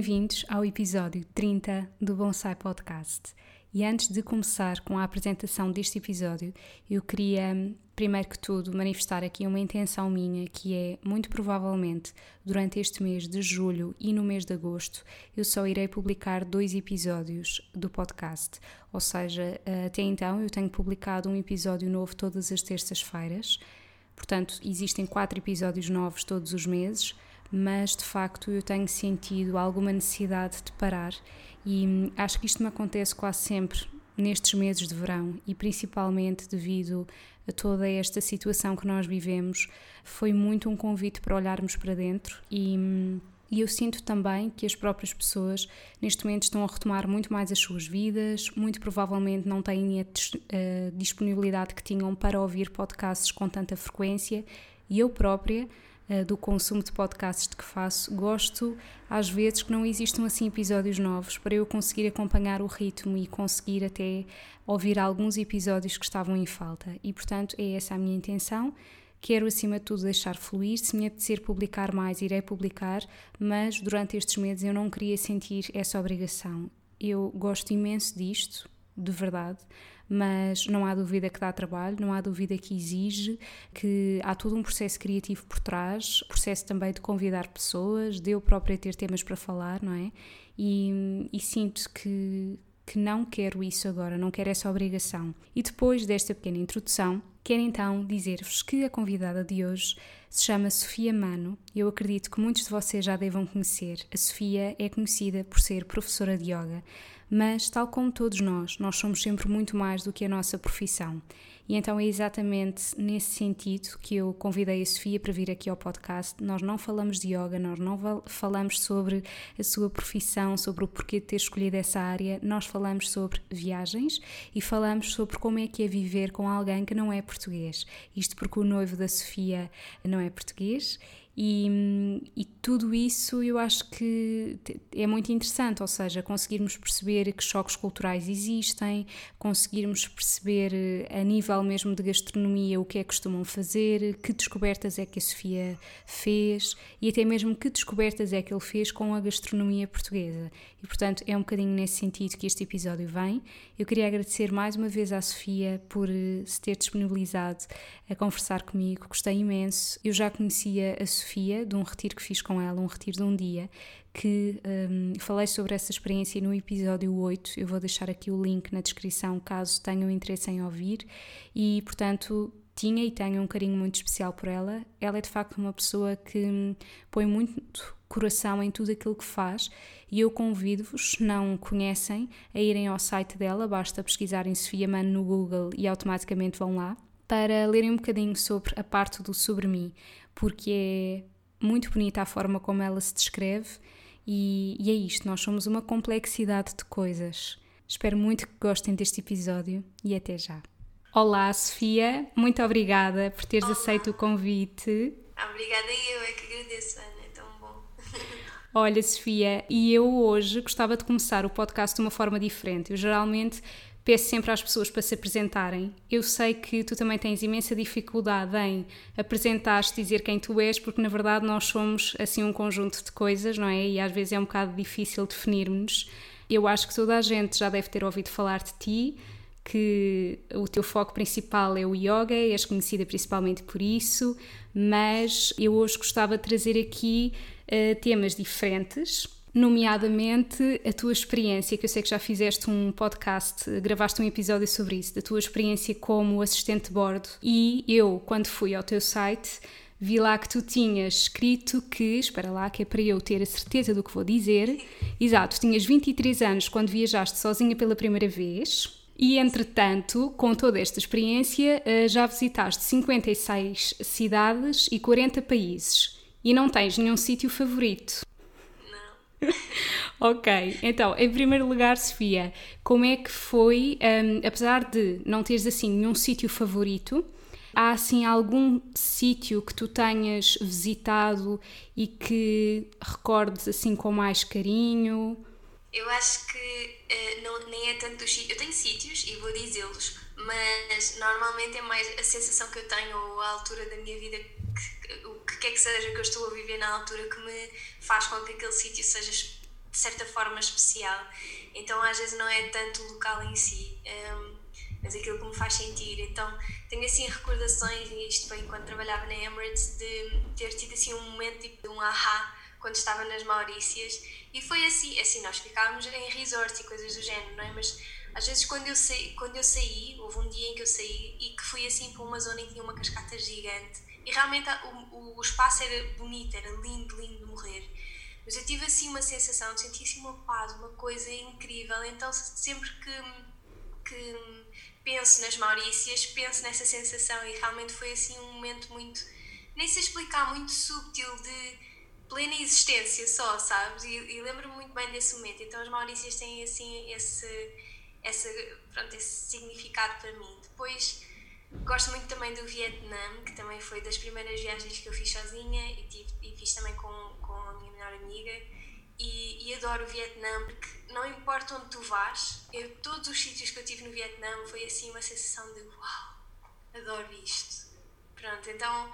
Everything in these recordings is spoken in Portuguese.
Bem-vindos ao episódio 30 do Bonsai Podcast. E antes de começar com a apresentação deste episódio, eu queria, primeiro que tudo, manifestar aqui uma intenção minha, que é, muito provavelmente, durante este mês de julho e no mês de agosto, eu só irei publicar dois episódios do podcast. Ou seja, até então eu tenho publicado um episódio novo todas as terças-feiras. Portanto, existem quatro episódios novos todos os meses mas de facto eu tenho sentido alguma necessidade de parar e hum, acho que isto me acontece quase sempre nestes meses de verão e principalmente devido a toda esta situação que nós vivemos, foi muito um convite para olharmos para dentro e, hum, e eu sinto também que as próprias pessoas neste momento estão a retomar muito mais as suas vidas, muito provavelmente não têm a disponibilidade que tinham para ouvir podcasts com tanta frequência e eu própria eh, do consumo de podcasts que faço, gosto às vezes que não existam assim episódios novos para eu conseguir acompanhar o ritmo e conseguir até ouvir alguns episódios que estavam em falta. E portanto é essa a minha intenção. Quero acima de tudo deixar fluir. Se me apetecer publicar mais, irei publicar, mas durante estes meses eu não queria sentir essa obrigação. Eu gosto imenso disto, de verdade, mas não há dúvida que dá trabalho, não há dúvida que exige, que há todo um processo criativo por trás, processo também de convidar pessoas, de eu própria ter temas para falar, não é? E, e sinto que, que não quero isso agora, não quero essa obrigação. E depois desta pequena introdução, quero então dizer-vos que a convidada de hoje se chama Sofia Mano. Eu acredito que muitos de vocês já devam conhecer. A Sofia é conhecida por ser professora de yoga, mas, tal como todos nós, nós somos sempre muito mais do que a nossa profissão. E então é exatamente nesse sentido que eu convidei a Sofia para vir aqui ao podcast. Nós não falamos de yoga, nós não falamos sobre a sua profissão, sobre o porquê de ter escolhido essa área, nós falamos sobre viagens e falamos sobre como é que é viver com alguém que não é português. Isto porque o noivo da Sofia não é português e, e, tudo isso eu acho que é muito interessante, ou seja, conseguirmos perceber que choques culturais existem, conseguirmos perceber eh, a nível mesmo de gastronomia o que é que costumam fazer, que descobertas é que a Sofia fez e até mesmo que descobertas é que ele fez com a gastronomia portuguesa. E portanto é um bocadinho nesse sentido que este episódio vem. Eu queria agradecer mais uma vez à Sofia por eh, se ter disponibilizado a conversar comigo, gostei imenso. Eu já conhecia a Sofia Sofia, de um retiro que fiz com ela, um retiro de um dia, que um, falei sobre essa experiência no episódio 8. Eu vou deixar aqui o link na descrição caso tenham interesse em ouvir. E, portanto, tinha e tenho um carinho muito especial por ela. Ela é de facto uma pessoa que hum, põe muito coração em tudo aquilo que faz e eu convido-vos, se não conhecem, a irem ao site dela, basta pesquisarem Sofia Mano no Google e automaticamente vão lá para lerem um bocadinho sobre a parte do sobre mim, porque é muito bonita a forma como ela se descreve e, e é isto, nós somos uma complexidade de coisas. Espero muito que gostem deste episódio e até já. Olá, Sofia, muito obrigada por teres Olá. aceito o convite. Obrigada eu, é que agradeço, Ana, é tão bom. Olha, Sofia, e eu hoje gostava de começar o podcast de uma forma diferente. Eu geralmente peço sempre às pessoas para se apresentarem. Eu sei que tu também tens imensa dificuldade em apresentar-te, dizer quem tu és, porque na verdade nós somos assim um conjunto de coisas, não é? E às vezes é um bocado difícil definirmos-nos. Eu acho que toda a gente já deve ter ouvido falar de ti, que o teu foco principal é o yoga, és conhecida principalmente por isso, mas eu hoje gostava de trazer aqui uh, temas diferentes nomeadamente a tua experiência, que eu sei que já fizeste um podcast, gravaste um episódio sobre isso, da tua experiência como assistente de bordo. E eu, quando fui ao teu site, vi lá que tu tinhas escrito que, espera lá, que é para eu ter a certeza do que vou dizer. Exato, tinhas 23 anos quando viajaste sozinha pela primeira vez. E entretanto, com toda esta experiência, eh, já visitaste 56 cidades e 40 países. E não tens nenhum sítio favorito? Ok, então, em primeiro lugar, Sofia, como é que foi, um, apesar de não teres assim nenhum sítio favorito, há assim algum sítio que tu tenhas visitado e que recordes assim com mais carinho? Eu acho que uh, não, nem é tanto dos sítios. Eu tenho sítios e vou dizê-los, mas normalmente é mais a sensação que eu tenho ou a altura da minha vida, que, o que quer que seja que eu estou a viver na altura, que me faz com que aquele sítio seja de certa forma especial. Então às vezes não é tanto o local em si, um, mas aquilo que me faz sentir. Então tenho assim recordações, e isto foi enquanto trabalhava na Emirates, de ter tido assim um momento tipo de um ahá quando estava nas Maurícias e foi assim, assim nós ficávamos em resorts e coisas do género, não é? Mas às vezes quando eu, saí, quando eu saí, houve um dia em que eu saí e que fui assim para uma zona em que tinha uma cascata gigante e realmente o, o espaço era bonito, era lindo, lindo de morrer. Mas eu tive assim uma sensação, senti assim uma paz, uma coisa incrível. Então sempre que, que penso nas Maurícias, penso nessa sensação e realmente foi assim um momento muito, nem sei explicar, muito subtil de plena existência só, sabes? E, e lembro-me muito bem desse momento. Então as Maurícias têm assim esse, esse, pronto, esse significado para mim. Depois gosto muito também do Vietnã, que também foi das primeiras viagens que eu fiz sozinha e, tive, e fiz também com, com a minha melhor amiga. E, e, adoro o Vietnã porque não importa onde tu vás, eu, todos os sítios que eu tive no Vietnã foi assim uma sensação de uau, adoro isto. Pronto, então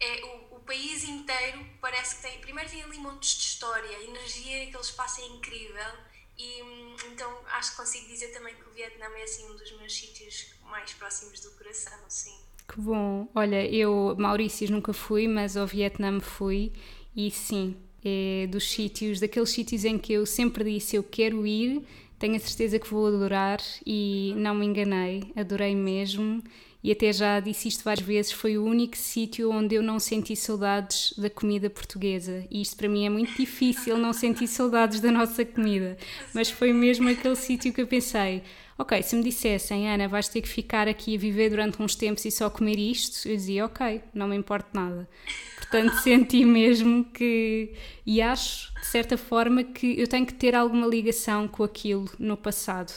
é, o, o, país inteiro parece que tem. Primeiro tem ali montes de história, a energia aquele espaço é incrível. E hum, então acho que consigo dizer também que o Vietnã é assim um dos meus sítios mais próximos do coração, sim. Que bom! Olha, eu Maurícios nunca fui, mas ao Vietnã fui e sim, é dos sítios, daqueles sítios em que eu sempre disse eu quero ir, tenho a certeza que vou adorar e não me enganei, adorei mesmo e até já disse isto várias vezes, foi o único sítio onde eu não senti saudades da comida portuguesa. E isto para mim é muito difícil não sentir saudades da nossa comida. Mas foi mesmo aquele sítio que eu pensei: ok, se me dissessem, Ana, vais ter que ficar aqui a viver durante uns tempos e só comer isto, eu dizia: ok, não me importa nada. Portanto, senti mesmo que. E acho, de certa forma, que eu tenho que ter alguma ligação com aquilo no passado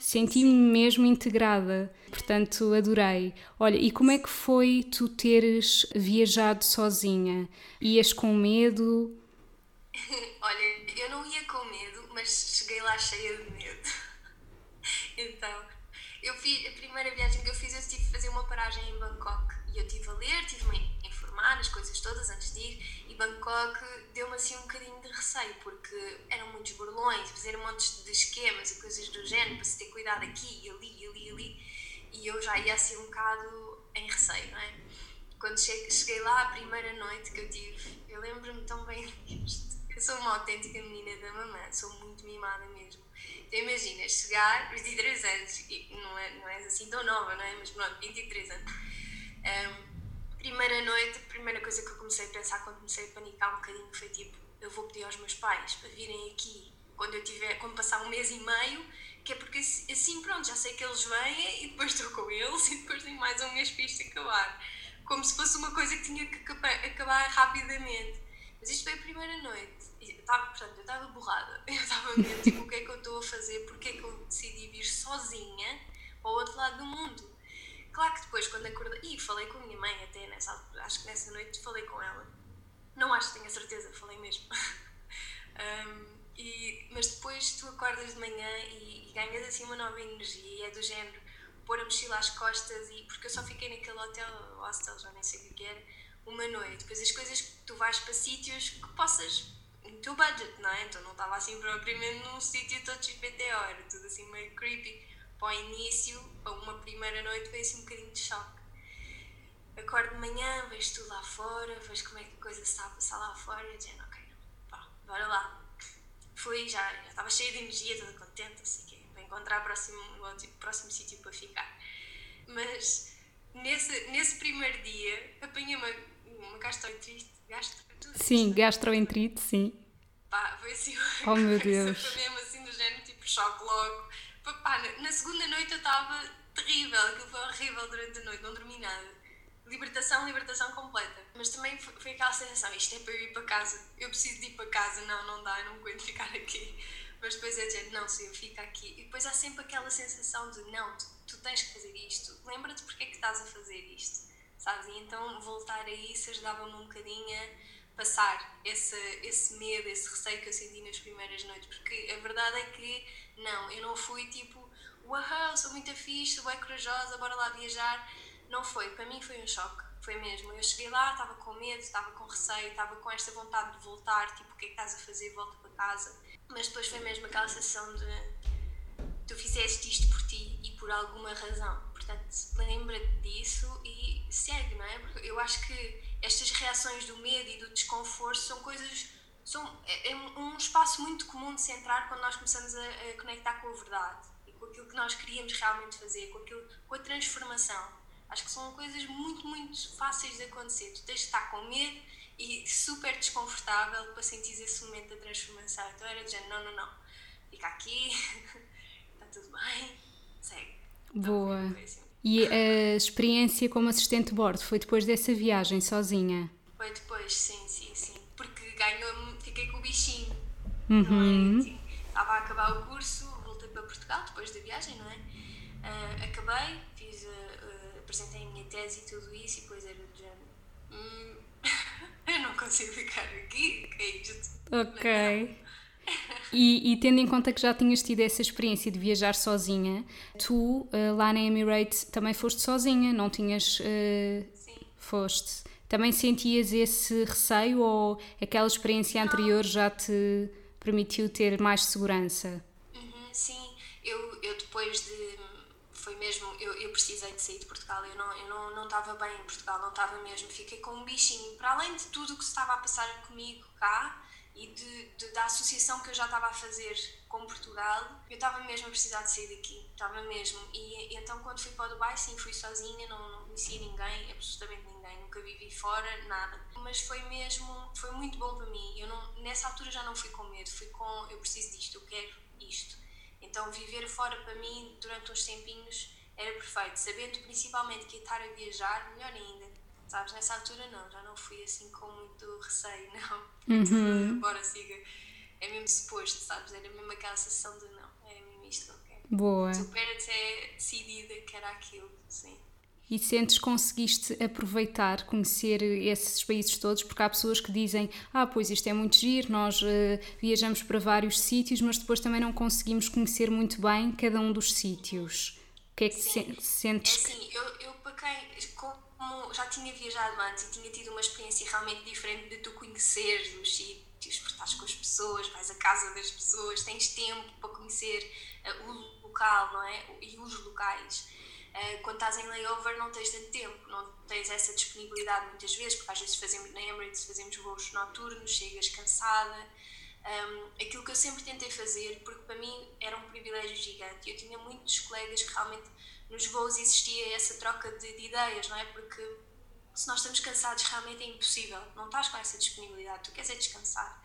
senti-me mesmo integrada, portanto adorei. Olha, e como é que foi tu teres viajado sozinha? Ias com medo? Olha, eu não ia com medo, mas cheguei lá cheia de medo. Então, eu fiz, a primeira viagem que eu fiz, eu tive que fazer uma paragem em Bangkok e eu estive a ler, tive-me a informar as coisas todas antes de ir Bangkok deu-me assim um bocadinho de receio, porque eram muitos burlões, fazer montes de esquemas e coisas do género para se ter cuidado aqui e ali e ali e ali, e eu já ia assim um bocado em receio, não é? Quando cheguei lá, a primeira noite que eu tive, eu lembro-me tão bem disto. Eu sou uma autêntica menina da mamã, sou muito mimada mesmo. Imagina, chegar, 23 anos, não, é, não és assim tão nova, não é? Mas pronto, 23 anos. Um, primeira noite, a primeira coisa que eu comecei a pensar quando comecei a panicar um bocadinho foi tipo, eu vou pedir aos meus pais para virem aqui quando eu tiver, quando passar um mês e meio, que é porque assim pronto, já sei que eles vêm e depois estou com eles e depois tenho mais um mês para isto acabar. Como se fosse uma coisa que tinha que acabar rapidamente. Mas isto foi a primeira noite. Estava, portanto, eu estava borrada. Eu estava mesmo tipo, o que é que eu estou a fazer? Porque é que eu decidi vir sozinha para o outro lado do mundo? Claro que depois, quando acordei. E falei com a minha mãe até nessa Acho que nessa noite falei com ela. Não acho, tenho a certeza, falei mesmo. um, e, mas depois tu acordas de manhã e, e, ganhas assim uma nova energia e é do género pôr a mochila às costas e porque eu só fiquei naquele hotel, hostel, já nem sei o que era, uma noite. Depois as coisas que tu vais para sítios que possas teu budget, não é? Então não estava assim propriamente num sítio todo XPTO, era tudo assim meio creepy para o início, para uma primeira noite, foi assim um bocadinho de choque. Acordo de manhã, vejo tudo lá fora, vejo como é que a coisa está a passar lá fora e dizendo, ok, pá, bora lá. Fui, já, estava cheia de energia, toda contente, assim que para encontrar o próximo, o próximo sítio para ficar. Mas nesse, nesse primeiro dia apanhei uma, uma gastroenterite. Gastro, sim, gastroenterite, sim. Pá, foi assim oh, meu Deus. Foi mesmo assim do género, tipo choque logo pá, na segunda noite eu estava terrível, aquilo foi horrível durante a noite, não dormi nada. Libertação, libertação completa. Mas também foi aquela sensação: isto é para eu ir para casa, eu preciso de ir para casa, não, não dá, eu não aguento ficar aqui. Mas depois é dizer: não, se eu fico aqui. E depois há sempre aquela sensação de: não, tu, tu tens que fazer isto, lembra-te porque é que estás a fazer isto, sabes? E então voltar a isso ajudava-me um bocadinho a passar esse, esse medo, esse receio que eu senti nas primeiras noites, porque a verdade é que não, eu não fui tipo uau, sou muito fixe, sou bem corajosa, bora lá viajar. Não foi, para mim foi um choque, foi mesmo. Eu cheguei lá, estava com medo, estava com receio, estava com esta vontade de voltar, tipo, o que é que estás a fazer? Volta para casa. Mas depois foi mesmo aquela sensação de tu fizeste isto por ti e por alguma razão. Portanto, lembra-te disso e segue, não é? Porque eu acho que estas reações do medo e do desconforto são coisas. São, é, é um espaço muito comum de se entrar quando nós começamos a, a conectar com a verdade com aquilo que nós queríamos realmente fazer, com, aquilo, com a transformação. Acho que são coisas muito, muito fáceis de acontecer. Tu tens de estar com medo e super desconfortável para sentir esse momento da transformação. Então era de género, não, não, não, fica aqui, está tudo bem, segue. Boa. Então. E a experiência como assistente de bordo foi depois dessa viagem sozinha? Foi depois, sim, sim, sim. Porque ganhou fiquei com o bichinho. Uhum. Não é? Estava a acabar o curso, para Portugal depois da viagem, não é? Uh, acabei, fiz, uh, uh, apresentei a minha tese e tudo isso, e depois era do género. Hum, eu não consigo ficar aqui, que é isto? Ok. E, e, tendo em conta que já tinhas tido essa experiência de viajar sozinha, tu lá na Emirates também foste sozinha, não tinhas. Sim. Foste. Também sentias esse receio ou aquela experiência anterior já te permitiu ter mais segurança? eu, eu depois de. Foi mesmo. Eu, eu precisei de sair de Portugal. Eu não, eu não, não estava bem em Portugal, não estava mesmo. Fiquei com um bichinho. Para além de tudo o que se estava a passar comigo cá e de, de, da associação que eu já estava a fazer com Portugal, eu estava mesmo a precisar de sair daqui. Estava mesmo. E então, quando fui para Dubai, sim, fui sozinha, não, não conhecia ninguém, absolutamente ninguém. Nunca vivi fora, nada. Mas foi mesmo. Foi muito bom para mim. Eu não, nessa altura já não fui com medo, fui com. Eu preciso disto, eu quero isto então, viver fora para mim durante uns tempinhos era perfeito, sabendo principalmente que ia estar a viajar, melhor ainda. Sabes, nessa altura não, já não fui assim com muito receio, não. Uhum. Bora, siga. É mesmo suposto, sabes? Era mesmo aquela sensação de não, é mesmo isto que eu quero. Boa. Super até decidida que era aquilo, sim. E sentes que conseguiste aproveitar, conhecer esses países todos, porque há pessoas que dizem: Ah, pois isto é muito giro, nós uh, viajamos para vários sítios, mas depois também não conseguimos conhecer muito bem cada um dos sítios. O que é que sentes? É assim, eu, eu para quem, como já tinha viajado antes e tinha tido uma experiência realmente diferente de tu conheceres os sítios, porque estás com as pessoas, vais à casa das pessoas, tens tempo para conhecer uh, o local, não é? E os locais. Eh, quando estás em layover não tens tanto tempo, não tens essa disponibilidade muitas vezes, porque às vezes fazemos na Emirates, fazemos voos noturnos, chegas cansada. Um, aquilo que eu sempre tentei fazer, porque para mim era um privilégio gigante, eu tinha muitos colegas que realmente nos voos existia essa troca de, de ideias, não é? Porque se nós estamos cansados realmente é impossível, não estás com essa disponibilidade, tu queres é descansar.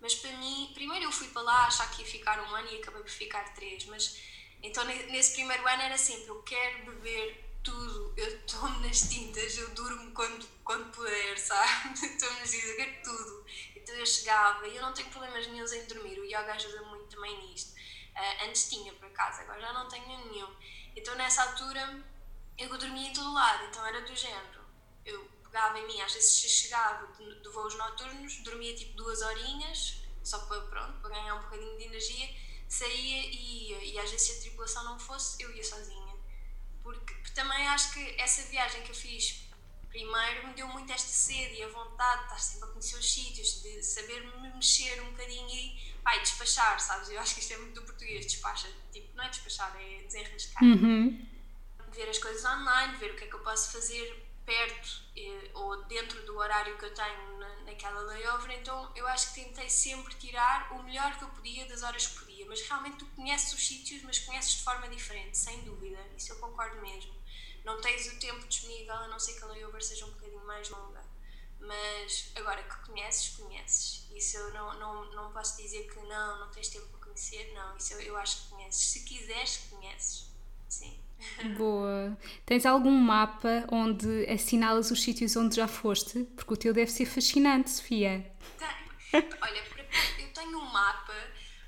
Mas para mim, primeiro eu fui para lá achar que ia ficar um ano e acabei por ficar três, mas então, nesse primeiro ano era sempre: eu quero beber tudo, eu tomo nas tintas, eu durmo quando, quando puder, sabe? Tomo nas tintas, eu quero tudo. Então, eu chegava e eu não tenho problemas nenhum em dormir, o yoga ajuda muito também nisto. Uh, antes tinha, por acaso, agora já não tenho nenhum. Então, nessa altura, eu dormia em todo lado, então era do género. Eu pegava em mim, às vezes chegava de, de voos noturnos, dormia tipo duas horinhas, só para, pronto, para ganhar um bocadinho de energia saía e ia. E às vezes, se a tripulação não fosse, eu ia sozinha. Porque, porque também acho que essa viagem que eu fiz primeiro me deu muito esta sede e a vontade de estar sempre a conhecer os sítios, de saber me mexer um bocadinho e pai, despachar, sabes? Eu acho que isto é muito do português, despacha. Tipo, não é despachar, é desenrascar. Uhum. Ver as coisas online, ver o que é que eu posso fazer perto eh, ou dentro do horário que eu tenho na, naquela layover, então eu acho que tentei sempre tirar o melhor que eu podia das horas que podia, mas realmente tu conheces os sítios, mas conheces de forma diferente, sem dúvida, isso eu concordo mesmo. Não tens o tempo disponível, a não ser que a layover seja um bocadinho mais longa, mas agora que conheces, conheces. Isso eu não, não, não posso dizer que não, não tens tempo para conhecer, não, isso eu, eu acho que conheces. Se quiseres, conheces. Sim. Boa. Tens algum mapa onde assinalas os sítios onde já foste? Porque o teu deve ser fascinante, Sofia. Tenho. Olha, eu tenho um mapa,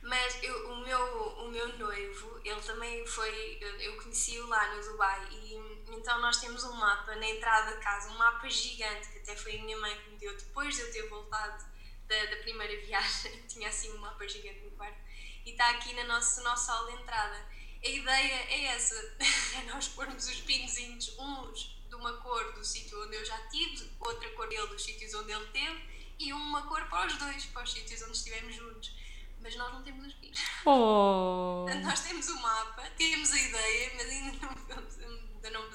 mas eu, o, meu, o meu noivo, ele também foi. Eu conheci-o lá no Dubai e então nós temos um mapa na entrada da casa, um mapa gigante que até foi a minha mãe que me deu depois de eu ter voltado da, da primeira viagem. Tinha assim um mapa gigante no quarto e está aqui na nosso, nosso hall de entrada. A ideia é essa: é nós pormos os pinozinhos, uns de uma cor do sítio onde eu já tive, outra cor dele dos sítios onde ele teve e uma cor para os dois, para os sítios onde estivemos juntos. Mas nós não temos os pinos. Oh. nós temos o mapa, temos a ideia, mas ainda não, ainda não.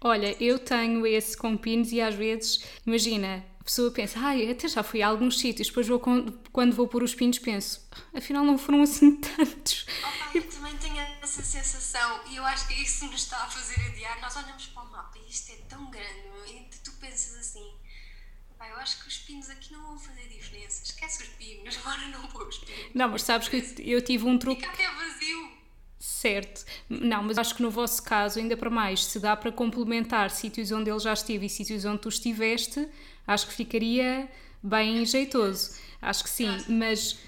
Olha, eu tenho esse com pinos e às vezes, imagina, a pessoa pensa, ai, até já fui a alguns sítios, depois vou, quando vou pôr os pinos penso, afinal não foram assim tantos. Opa, eu também tenho essa sensação e eu acho que é isso nos está a fazer adiar. Nós olhamos para o mapa e isto é tão grande e tu pensas assim, Pai, eu acho que os pinos aqui não vão fazer diferença. Esquece os pinos, agora não pôr os pinos. Não, mas sabes que eu tive um truque. Fica até vazio. Certo. Não, mas acho que no vosso caso, ainda para mais, se dá para complementar sítios onde ele já esteve e sítios onde tu estiveste, acho que ficaria bem jeitoso. Acho que sim, mas.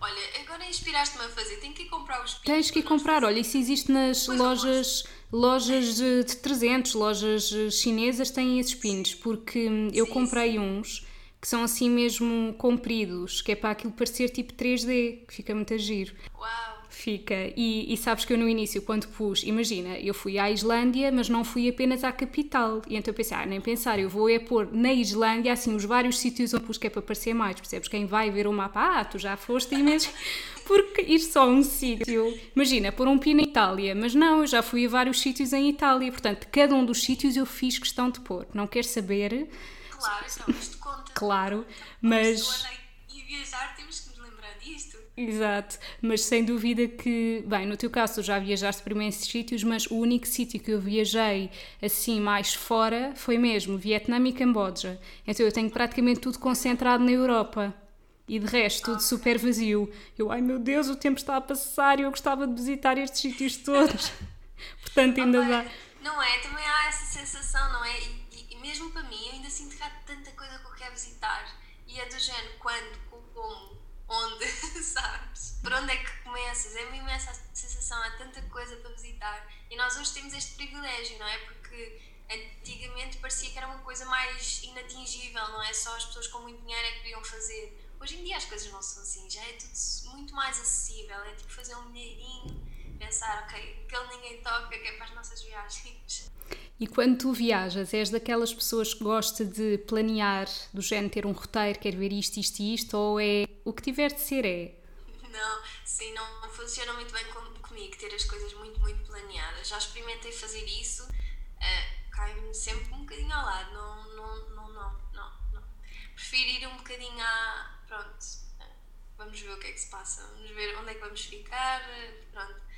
Olha, agora inspiraste-me a fazer, tenho que ir comprar os. Tens que ir comprar, olha, isso existe nas pois lojas lojas de 300, lojas chinesas têm esses pinos, porque eu comprei uns que são assim mesmo compridos, que é para aquilo parecer tipo 3D, que fica muito a giro. Uau! Fica. E, e, sabes que eu no início, quando pus, imagina, eu fui à Islândia, mas não fui apenas à capital. E então eu pensei, ah, nem pensar, eu vou é pôr na Islândia, assim, os vários sítios onde pus que é para parecer mais, percebes? Quem vai ver o mapa, ah, tu já foste imenso. Porque ir só a um sítio, imagina, pôr um pino na Itália, mas não, eu já fui a vários sítios em Itália, portanto, cada um dos sítios eu fiz questão de pôr. Não quero saber. Claro, então isto conta. Claro, mas. E viajar temos que nos lembrar disto. Exato, mas sem dúvida que, bem, no teu caso tu já viajaste por imensos sítios, mas o único sítio que eu viajei assim mais fora foi mesmo Vietnã e Camboja. Então eu tenho praticamente tudo concentrado na Europa e de resto tudo super vazio. Eu, ai meu Deus, o tempo está a passar e eu gostava de visitar estes sítios todos. Portanto, ainda oh, dá. Não é? Também há essa sensação, não é? E, e, e mesmo para mim, eu ainda sinto que há tanta coisa que eu quero visitar. E é do género, quando, como, onde, sabes? Por onde é que começas? É mesmo essa sensação, há tanta coisa para visitar. E nós hoje temos este privilégio, não é? Porque antigamente parecia que era uma coisa mais inatingível, não é? Só as pessoas com muito dinheiro é que podiam fazer. Hoje em dia as coisas não são assim, já é tudo muito mais acessível. É tipo fazer um dinheirinho, pensar, ok, aquele ninguém toca, que é para as nossas viagens. E quando tu viajas, és daquelas pessoas que gosta de planear, do género ter um roteiro, quer ver isto, isto e isto, ou é o que tiver de ser é? Não, sim, não funciona muito bem com, comigo ter as coisas muito, muito planeadas. Já experimentei fazer isso, uh, cai-me sempre um bocadinho ao lado, não, não, não, não, não, não. Prefiro ir um bocadinho a. Pronto, uh, vamos ver o que é que se passa, vamos ver onde é que vamos ficar, uh, pronto.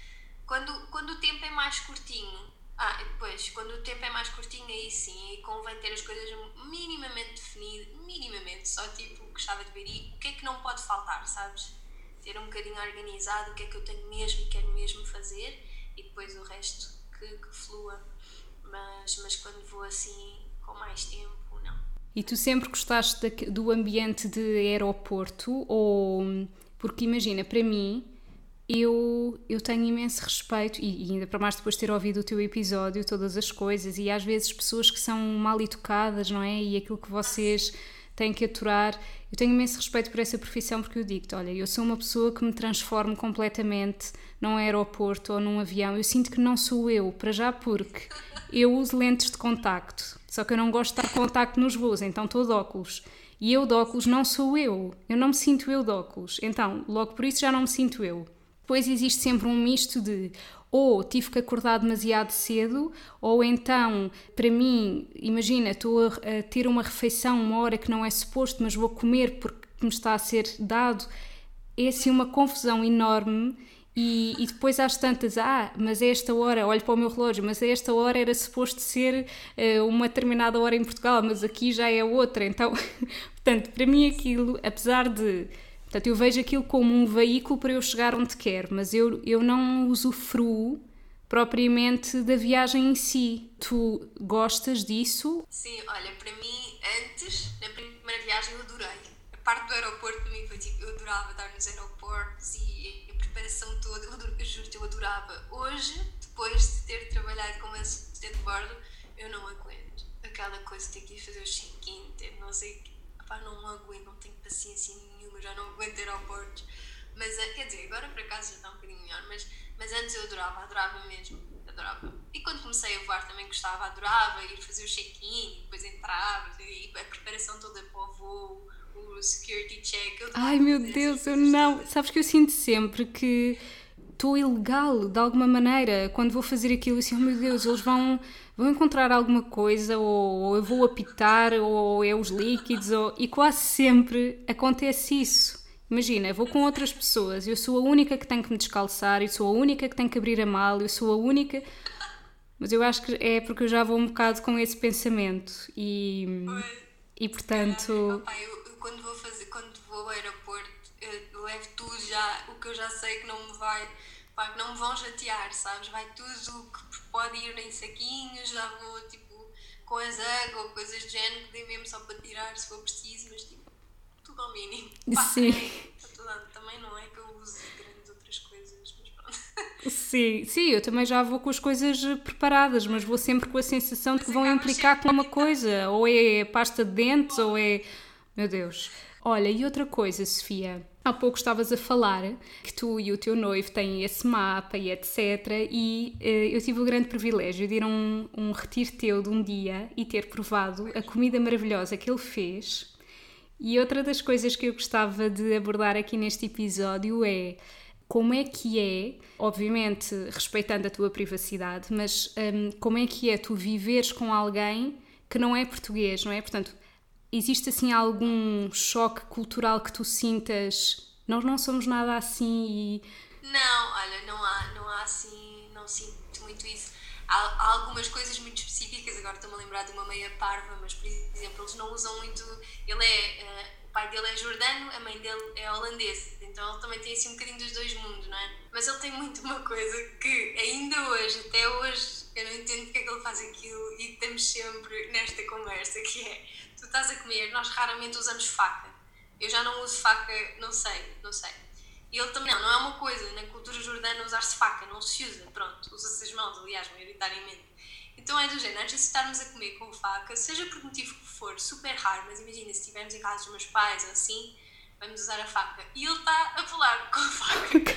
Quando, quando o tempo é mais curtinho, ah, depois, quando o tempo é mais curtinho, aí sim, e convém ter as coisas minimamente definidas, minimamente, só tipo, gostava de ver e o que é que não pode faltar, sabes? Ter um bocadinho organizado o que é que eu tenho mesmo quero mesmo fazer e depois o resto que, que flua. Mas, mas quando vou assim, com mais tempo, não. E tu sempre gostaste do ambiente de aeroporto? Ou. Porque imagina, para mim, eu, eu tenho imenso respeito, e, ainda para mais depois de ter ouvido o teu episódio, todas as coisas, e às vezes pessoas que são mal educadas, não é? E aquilo que vocês têm que aturar. Eu tenho imenso respeito por essa profissão porque eu digo-te: olha, eu sou uma pessoa que me transformo completamente num aeroporto ou num avião. Eu sinto que não sou eu, para já porque eu uso lentes de contacto, só que eu não gosto de estar contacto nos voos, então estou de óculos. E eu de óculos não sou eu, eu não me sinto eu de óculos, então logo por isso já não me sinto eu. Depois existe sempre um misto de ou tive que acordar demasiado cedo, ou então, para mim, imagina, estou a, ter uma refeição uma hora que não é suposto, mas vou comer porque me está a ser dado. É assim uma confusão enorme. E, e depois às tantas, ah, mas a esta hora, olho para o meu relógio, mas a esta hora era suposto ser uh, uma determinada hora em Portugal, mas aqui já é outra. Então, portanto, para mim aquilo, apesar de Portanto, eu vejo aquilo como um veículo para eu chegar onde quero, mas eu, eu não usufruo propriamente da viagem em si. Tu gostas disso? Sim, olha, para mim, antes, na primeira viagem, eu adorei. A parte do aeroporto para mim foi tipo, eu adorava estar nos aeroportos e a preparação toda, eu, juro eu adorava. Hoje, depois de ter trabalhado como assistente de bordo, eu não aguento. Aquela coisa de ter que ir fazer o check-in, não sei que. não aguento, não tenho paciência nenhuma, já não aguento aeroportos. Mas, eh, quer dizer, agora para casa já está um bocadinho melhor, mas mas antes eu adorava, adorava mesmo. Adorava. E quando comecei a voar também gostava, adorava ir fazer o check-in, depois entrava, e a preparação toda para o voo, o security check. Ai meu Deus, eu não. Sabes que eu sinto sempre que estou ilegal de alguma maneira quando vou fazer aquilo assim, oh meu Deus, eles vão, vão encontrar alguma coisa, ou, ou eu vou apitar, ou é os líquidos, ou... e quase sempre acontece isso. Imagina, vou com outras pessoas, eu sou a única que tem que me descalçar, eu sou a única que tem que abrir a mala, eu sou a única. Mas eu acho que é porque eu já vou um bocado com esse pensamento e, e portanto. Opa, eu, eu, quando vou fazer, quando vou ao aeroporto, levo tudo já, o que eu já sei que não me vai, pá, que não me vão chatear, sabes? Vai tudo o que pode ir em saquinhos, já vou tipo com as água ou coisas do género que dê mesmo só para tirar se for preciso, mas tipo tudo ao mínimo. Pá, Sim. Também, também não é que eu use grandes outras coisas, mas pronto. Sim, sim, eu também já vou com as coisas preparadas, mas vou sempre com a sensação de que vão implicar com uma coisa, ou é pasta de dentes, ou é. Meu Deus. Olha, e outra coisa, Sofia. Há pouco estavas a falar que tu e o teu noivo têm esse mapa e etc. E uh, eu tive o grande privilégio de ir a um, um retiro teu de um dia e ter provado a comida maravilhosa que ele fez e outra das coisas que eu gostava de abordar aqui neste episódio é como é que é, obviamente respeitando a tua privacidade, mas um, como é que é tu viveres com alguém que não é português, não é? Portanto, existe assim algum choque cultural que tu sintas? Nós não somos nada assim e. Não, olha, não há, não há assim, não sinto muito isso há, há, algumas coisas muito específicas, agora estou-me a lembrar de uma meia parva, mas por exemplo, eles não usam muito. Ele é. Uh, o pai dele é jordano, a mãe dele é holandesa, então ele também tem assim um bocadinho dos dois mundos, não é? Mas ele tem muito uma coisa que ainda hoje, até hoje, eu não entendo porque é que ele faz aquilo e estamos sempre nesta conversa que é tu estás a comer, nós raramente usamos faca. Eu já não uso faca, não sei, não sei. E ele também, não, não é uma coisa, na cultura jordana usar-se faca, não se usa, pronto, usa-se as mãos, aliás, maioritariamente. Então é do género, antes de estarmos a comer com faca, seja por motivo que for, super raro, mas imagina, se estivermos em casa dos meus pais ou assim, vamos usar a faca. E ele está a falar com a faca,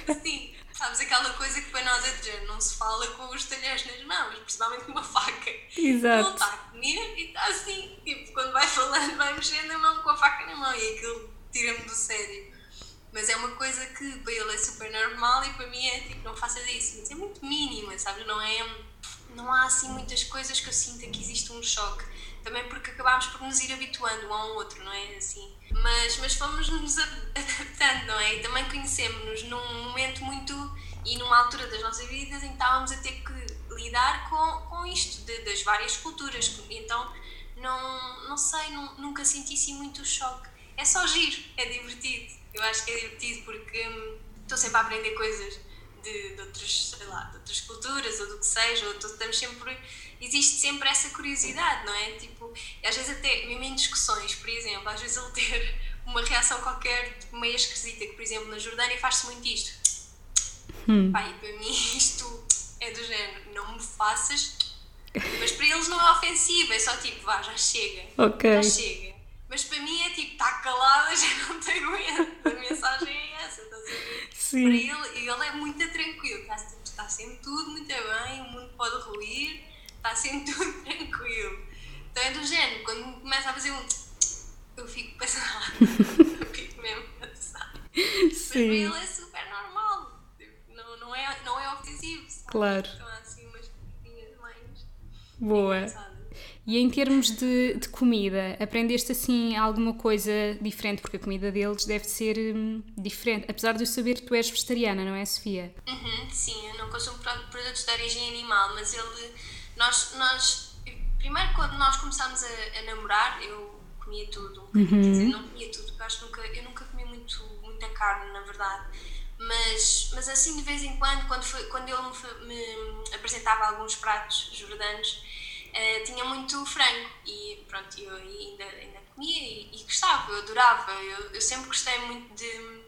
sabes, aquela coisa que para nós é género, não se fala com os talheres nas mãos, principalmente com uma faca. Exato. Ele está a comer e está assim, tipo, quando vai falando, vai mexendo a mão com a faca na mão e aquilo tira-me do sério. Mas é uma coisa que para ele é super normal e para mim é tipo, não faças isso. Mas é muito mínima, sabes? Não é. Não há assim muitas coisas que eu sinta que existe um choque. Também porque acabámos por nos ir habituando um ao outro, não é? Assim. Mas, mas fomos nos adaptando, não é? E também conhecemos-nos num momento muito. E numa altura das nossas vidas em que estávamos a ter que lidar com, com isto, de, das várias culturas. Então, não, não sei, não, nunca senti assim muito choque. É só giro, é divertido eu acho que é divertido porque hum, estou sempre a aprender coisas de, de, outros, sei lá, de outras culturas ou do que seja, ou estamos sempre, existe sempre essa curiosidade, não é? Tipo, às vezes até, mesmo em discussões, por exemplo, às vezes ele ter uma reação qualquer tipo, meio esquisita, que por exemplo na Jordânia faz-se muito isto. Hum. Pai, para mim isto é do género, não me faças, mas para eles não é ofensivo, é só tipo, vá, já chega, okay. já chega. Mas para mim é tipo, está calada, já não tenho medo. A mensagem é essa, estás a ver? Sim. Para ele, ele é muito tranquilo, está, está sempre tudo muito bem, o mundo pode ruir, está sempre tudo tranquilo. Então é do género, quando começa a fazer um. Eu fico pensando, eu fico mesmo pensando. Mas para ele é super normal, tipo, não, não, é, não é ofensivo. Sabe? Claro. Então há assim umas coisinhas mais. Boa. E em termos de, de, comida, aprendeste assim alguma coisa diferente? Porque a comida deles deve ser hum, diferente. Apesar de eu saber que tu és vegetariana, não é, Sofia? Uhum, sim, eu não consumo produtos de origem animal, mas ele. Nós. nós primeiro, quando nós começámos a, a namorar, eu comia tudo. Uhum. Quer dizer, não comia tudo, eu acho que nunca, eu nunca comi muito muita carne, na verdade. Mas, mas assim, de vez em quando, quando, foi, quando ele me, me apresentava alguns pratos jordanos, uh, tinha muito frango. E pronto, eu ainda, ainda comia e, e gostava, eu adorava. Eu, eu sempre gostei muito de,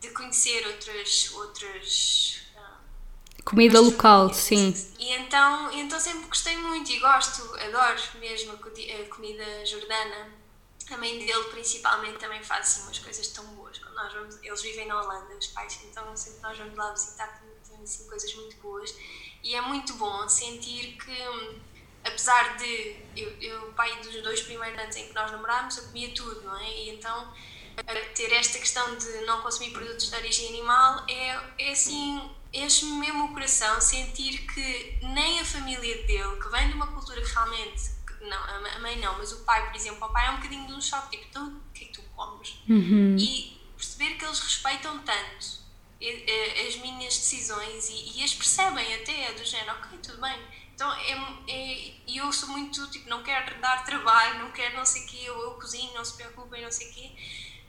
de conhecer outras. outras Comida local, sim. E então, então sempre gostei muito e gosto, adoro mesmo a comida jordana. A mãe dele, principalmente, também faz assim, umas coisas tão boas. Nós vamos, eles vivem na Holanda, os pais, então sempre nós vamos lá visitar, tem assim, coisas muito boas. E é muito bom sentir que, apesar de eu, eu pai dos dois primeiros anos em que nós namorámos, eu comia tudo, não é? E então ter esta questão de não consumir produtos de origem animal é, é assim enche-me mesmo o coração sentir que nem a família dele, que vem de uma cultura que realmente, não, a mãe não, mas o pai, por exemplo, o pai é um bocadinho de um choque, tipo, então o que é que tu comes? Uhum. E perceber que eles respeitam tanto as minhas decisões e, e as percebem até, do género, ok, tudo bem. Então, é, é, eu sou muito, tipo, não quero dar trabalho, não quero não sei o quê, eu, eu cozinho, não se preocupem, não sei o quê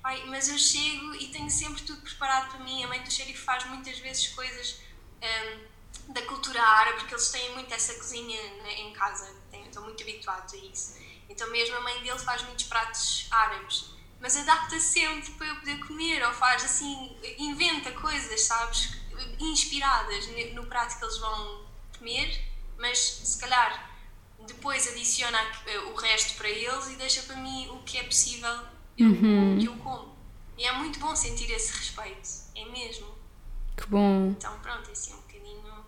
Ai, mas eu chego e tenho sempre tudo preparado para mim. A mãe do xerife faz muitas vezes coisas um, da cultura árabe, porque eles têm muito essa cozinha né, em casa, têm, estão muito habituados a isso. Então, mesmo a mãe dele faz muitos pratos árabes, mas adapta sempre para eu poder comer, ou faz assim, inventa coisas, sabes, inspiradas no prato que eles vão comer, mas se calhar depois adiciona o resto para eles e deixa para mim o que é possível uhum. que eu como. E é muito bom sentir esse respeito, é mesmo. Que bom. Então, pronto, é assim um bocadinho.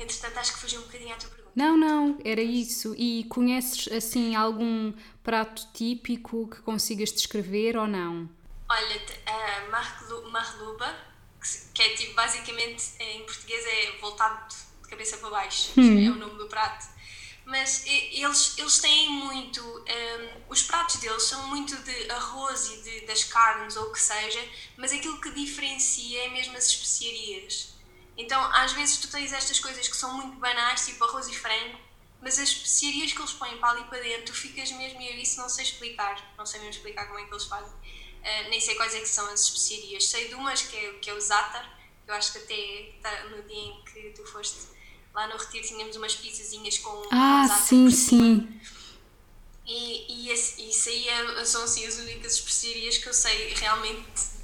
Entretanto, acho que fugiu um bocadinho à tua pergunta. Não, não, era isso. E conheces assim algum prato típico que consigas descrever ou não? Olha, a marluba, que é tipo, basicamente em português é voltado de cabeça para baixo, hum. é o nome do prato mas eles, eles têm muito. Um, os pratos deles são muito de arroz e de, das carnes ou o que seja, mas aquilo que diferencia é mesmo as especiarias. Então, às vezes, tu tens estas coisas que são muito banais, tipo arroz e frango, mas as especiarias que eles põem para ali para dentro, tu ficas mesmo, e eu isso não sei explicar, não sei mesmo explicar como é que eles fazem. Uh, nem sei quais é que são as especiarias. Sei de umas que é, que é o zátar, eu acho que até tá no dia em que tu foste lá no Retiro tínhamos umas pizzazinhas com. Ah, com sim, sim. E, e isso aí é, são assim as únicas especiarias que eu sei realmente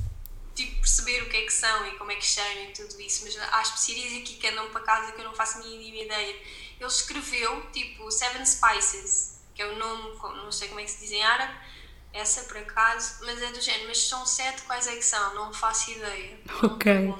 tipo, perceber o que é que são e como é que cheiram e tudo isso. Mas há especiarias aqui que andam para casa que eu não faço a mínima ideia. Ele escreveu tipo Seven Spices, que é o nome, não sei como é que se diz em árabe, essa por acaso, mas é do género. Mas são sete, quais é que são? Não faço ideia. Ok.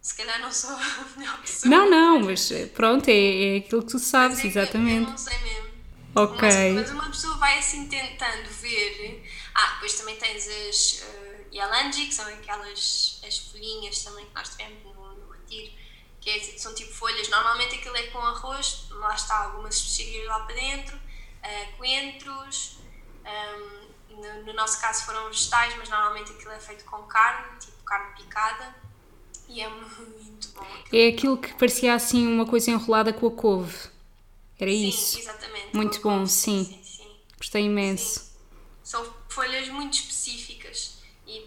Se calhar não sou a melhor pessoa. Não, não, mas eh, pronto, é, é aquilo que tu sabes, é exatamente. eu não sei mesmo. Ok. Mas, mas, uma pessoa vai assim tentando ver. Ah, depois também tens as uh, Yalanji, que são aquelas as folhinhas também que nós tivemos no, no retiro, que é, são tipo folhas. Normalmente aquilo é com arroz, lá está algumas especiarias lá para dentro, uh, coentros. Um, no, no, nosso caso foram vegetais, mas normalmente aquilo é feito com carne, tipo carne picada. E é muito bom. É aquilo que parecia assim uma coisa enrolada com a couve. Era sim, isso. exatamente. Muito bom, sim. sim. sim. Gostei imenso. Sim. São folhas muito específicas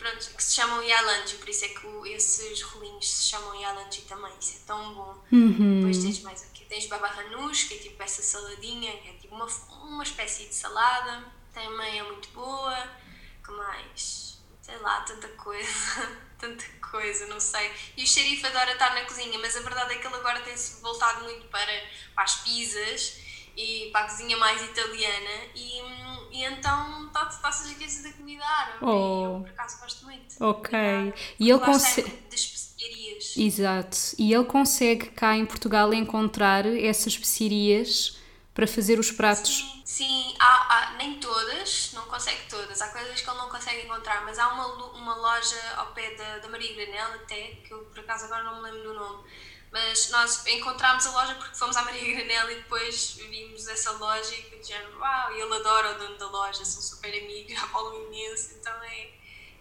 pronto, que se chamam yalanji, por isso é que esses rolinhos se chamam yalanji também. Isso é tão bom. Uhum. Depois tens mais aqui, tens baba ganoush, que é tipo essa saladinha, que é tipo uma, uma espécie de salada. Também é muito boa. que mais? Sei lá, tanta coisa. tanta coisa, não sei. E o xerife adora estar na cozinha, mas a verdade é que ele agora tem-se voltado muito para, para as pizzas e para a cozinha mais italiana e, e então está-se a esquecer da comida árabe. Oh. Eu por acaso gosto muito. Ok. E ele consegue. Especiarias. Exato. E ele consegue cá em Portugal encontrar essas especiarias para fazer os pratos. Sim, sim há, há, nem todas, não consegue todas, há coisas que ele não consegue encontrar, mas há uma, uma loja ao pé da, da Maria Granel até, que eu por acaso agora não me lembro do nome, mas nós encontramos a loja porque fomos à Maria Granel e depois vimos essa loja e dizendo, uau, e ele adora o dono da loja, são super amigos, já falam imenso, então é,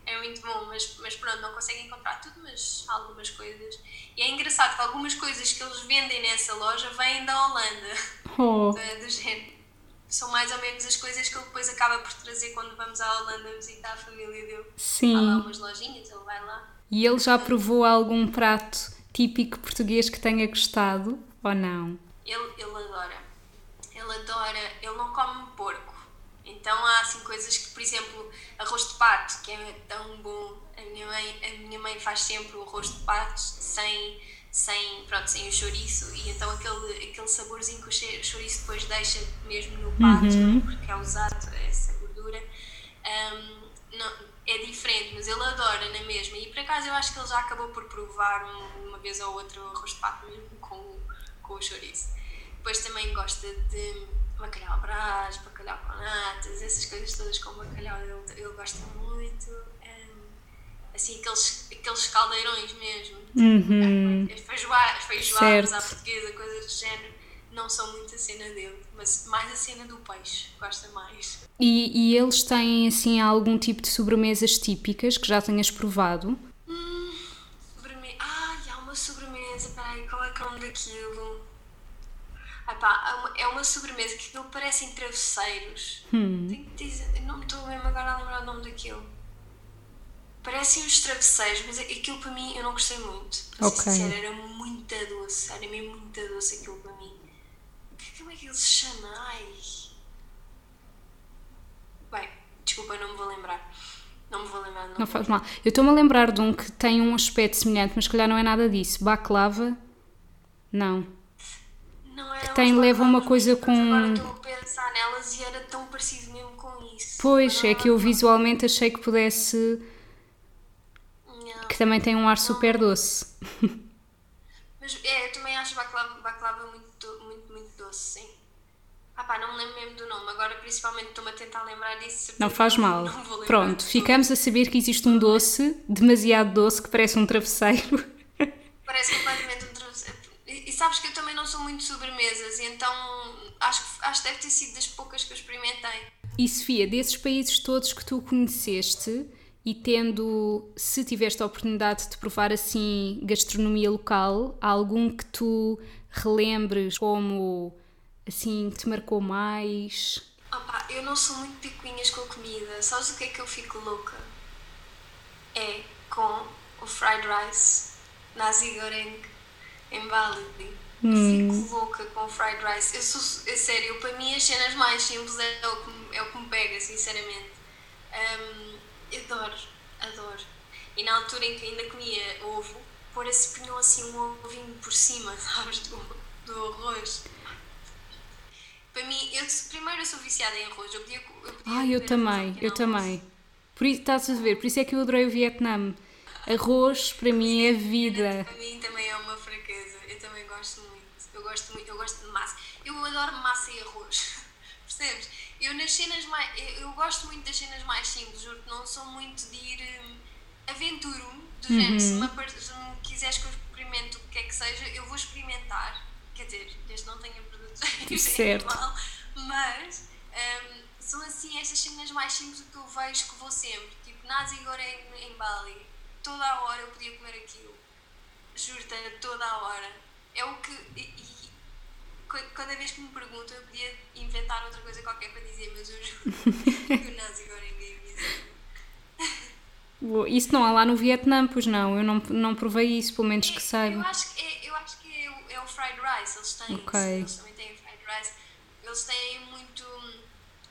é muito bom, mas, mas pronto, não consegue encontrar tudo, mas algumas coisas. E é engraçado que algumas coisas que eles vendem nessa loja vêm da Holanda, oh. do, do género. são mais ou menos as coisas que ele depois acaba por trazer quando vamos à Holanda visitar a família dele. Sim. Há lá umas lojinhas, ele vai lá. E ele já provou algum prato típico português que tenha gostado ou não? Ele, ele adora. Ele adora. Ele não come porco. Então há assim coisas que, por exemplo, arroz de pato, que é tão bom. A minha mãe, a minha mãe faz sempre o arroz de pato sem, sem, pronto, sem o chouriço e então aquele, aquele saborzinho que o chouriço depois deixa mesmo no pato, Uhum. porque é usado essa gordura. Um, não, é diferente, mas ele adora na mesma. E por acaso eu acho que ele já acabou por provar um- uma vez ou outra o arroz de pato mesmo com, o- com o chouriço. Depois também gosta de bacalhau brás, bacalhau com natas, essas coisas todas com bacalhau, ele, ele gosta muito. hum, assim, aqueles, aqueles caldeirões mesmo. Uhum. As feijoadas, as feijoadas à portuguesa, coisas do género, não são muito a cena dele, mas mais a cena do peixe, gosta mais. E, e eles têm assim algum tipo de sobremesas típicas que já tenhas provado? Sobremesa. Ai, há uma sobremesa. Peraí, qual é que é o nome daquilo? Ai pá, há uma- é uma sobremesa que aquilo parecem travesseiros. Hum. Tenho que dizer, não me estou mesmo agora a lembrar o nome daquilo. Parecem uns travesseiros, mas aquilo para mim eu não gostei muito. Para Ok. ser sincera, era muito doce. Era mesmo muito doce aquilo para mim. Que- Como é que ele se chama? Ai. Bem, desculpa, não me vou lembrar. Não me vou lembrar. Não, Não faz mal. Eu estou-me a lembrar de um que tem um aspecto semelhante, mas se calhar não é nada disso. Baklava? Não. Não era tem- uns leva uma coisa com- Agora estou a pensar nelas e era tão parecido mesmo com isso. Pois, é que eu visualmente achei que pudesse. não. que também tem um ar super doce. Mas é, eu também acho baklava, baklava muito, do- muito, muito doce, sim. Ah pá, não me lembro mesmo do nome. Agora, principalmente, estou-me a tentar lembrar disso. Não faz mal. Não vou Pronto, ficamos a saber que existe um doce, demasiado doce, que parece um travesseiro. Parece completamente um travesseiro. E, e sabes que eu também não sou muito de sobremesas, e então acho, que- acho que deve ter sido das poucas que eu experimentei. E Sofia, desses países todos que tu conheceste e tendo, se tiveste a oportunidade de provar assim gastronomia local, há algum que tu relembres como assim te marcou mais? Opa, eu não sou muito picuinhas com a comida. Sabes o que é que eu fico louca? É com o fried rice, nasi goreng, em Bali. Eu fico louca com o fried rice. Eu sou, é sério, para mim as cenas mais simples é o que, me- é o que me pega, sinceramente. Hum, eu adoro, adoro. E na altura em que ainda comia ovo, pôr assim, punham assim um ovinho por cima, sabes, do, do arroz. Para mim, eu, primeiro eu sou viciada em arroz. Eu podia, eu podia Ah, eu também, eu também. Por isso, estás a ver, por isso é que eu adorei o Vietnã. Arroz, para mim, é almoço. vida. Para mim também é uma fraqueza. Eu também gosto muito. Eu gosto muito, eu gosto de massa. Eu adoro massa e arroz. Percebes? Eu nas cenas mais. Eu, eu gosto muito das cenas mais simples, juro não sou muito de ir. Hum, Aventuro-me, do género, se me, se me quiseres que eu experimente o que quer que seja, eu vou experimentar. Quer dizer, desde não tenha em Certo. mas hum, são assim estas cenas mais simples que eu vejo que vou sempre. Tipo, nasi goreng em Bali. Toda a hora eu podia comer aquilo. Juro-te, toda a hora. É o que. E, e cada vez que me perguntam, eu podia inventar outra coisa qualquer para dizer, mas eu juro que o nasi goreng é a minha cena. Boa. Isso não há lá no Vietnã, pois não, eu não, não provei isso, pelo menos que Eu saiba. acho que é, eu acho que é, o, é o fried rice, eles têm. Ok. sim, Eles têm. Eles têm muito.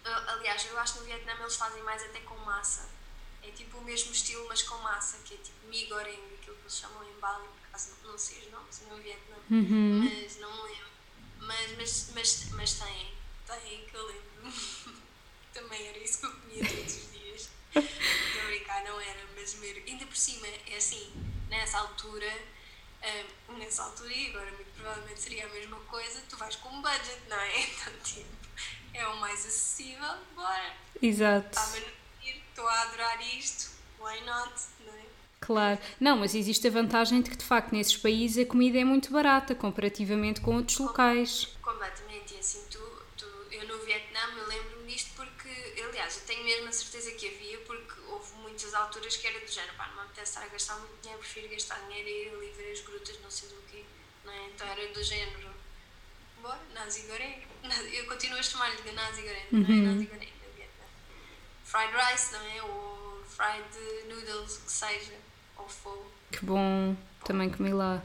ah, Aliás, eu acho que no Vietnã eles fazem mais até com massa. É tipo o mesmo estilo, mas com massa, que é tipo mi goreng, aquilo que eles chamam em Bali, por acaso não, sei os nomes no Vietnã, mas não me lembro. Mas, mas, mas, mas têm, têm, que eu lembro. também era isso que eu comia todos os dias. Estou a brincar, não era, mas mesmo. Ainda por cima, é assim, nessa altura, hum, nessa altura e agora muito provavelmente seria a mesma coisa, tu vais com um budget, não é? Então, tipo, é o mais acessível, bora. Exato. Está-me a divertir, estou a adorar isto, why not, não é? Claro. Não, mas existe a vantagem de que, de facto, nesses países a comida é muito barata comparativamente com outros locais. Completamente, e assim, tu, tu, eu no Vietnã eu lembro-me disto porque, aliás, eu tenho mesmo a certeza que havia, porque muitas alturas que era do género, pá, não me apetece estar a gastar muito dinheiro, prefiro gastar dinheiro e ir ali ver as grutas, não sei do quê, não é? Então era do género, bora, nasi goreng. Eu continuo a chamar-lhe de nasi goreng, uhum. não é uhum. nasi goreng no Vietnã. Fried rice, não é? Ou fried noodles, que seja, ou pho. Que bom, também comi lá.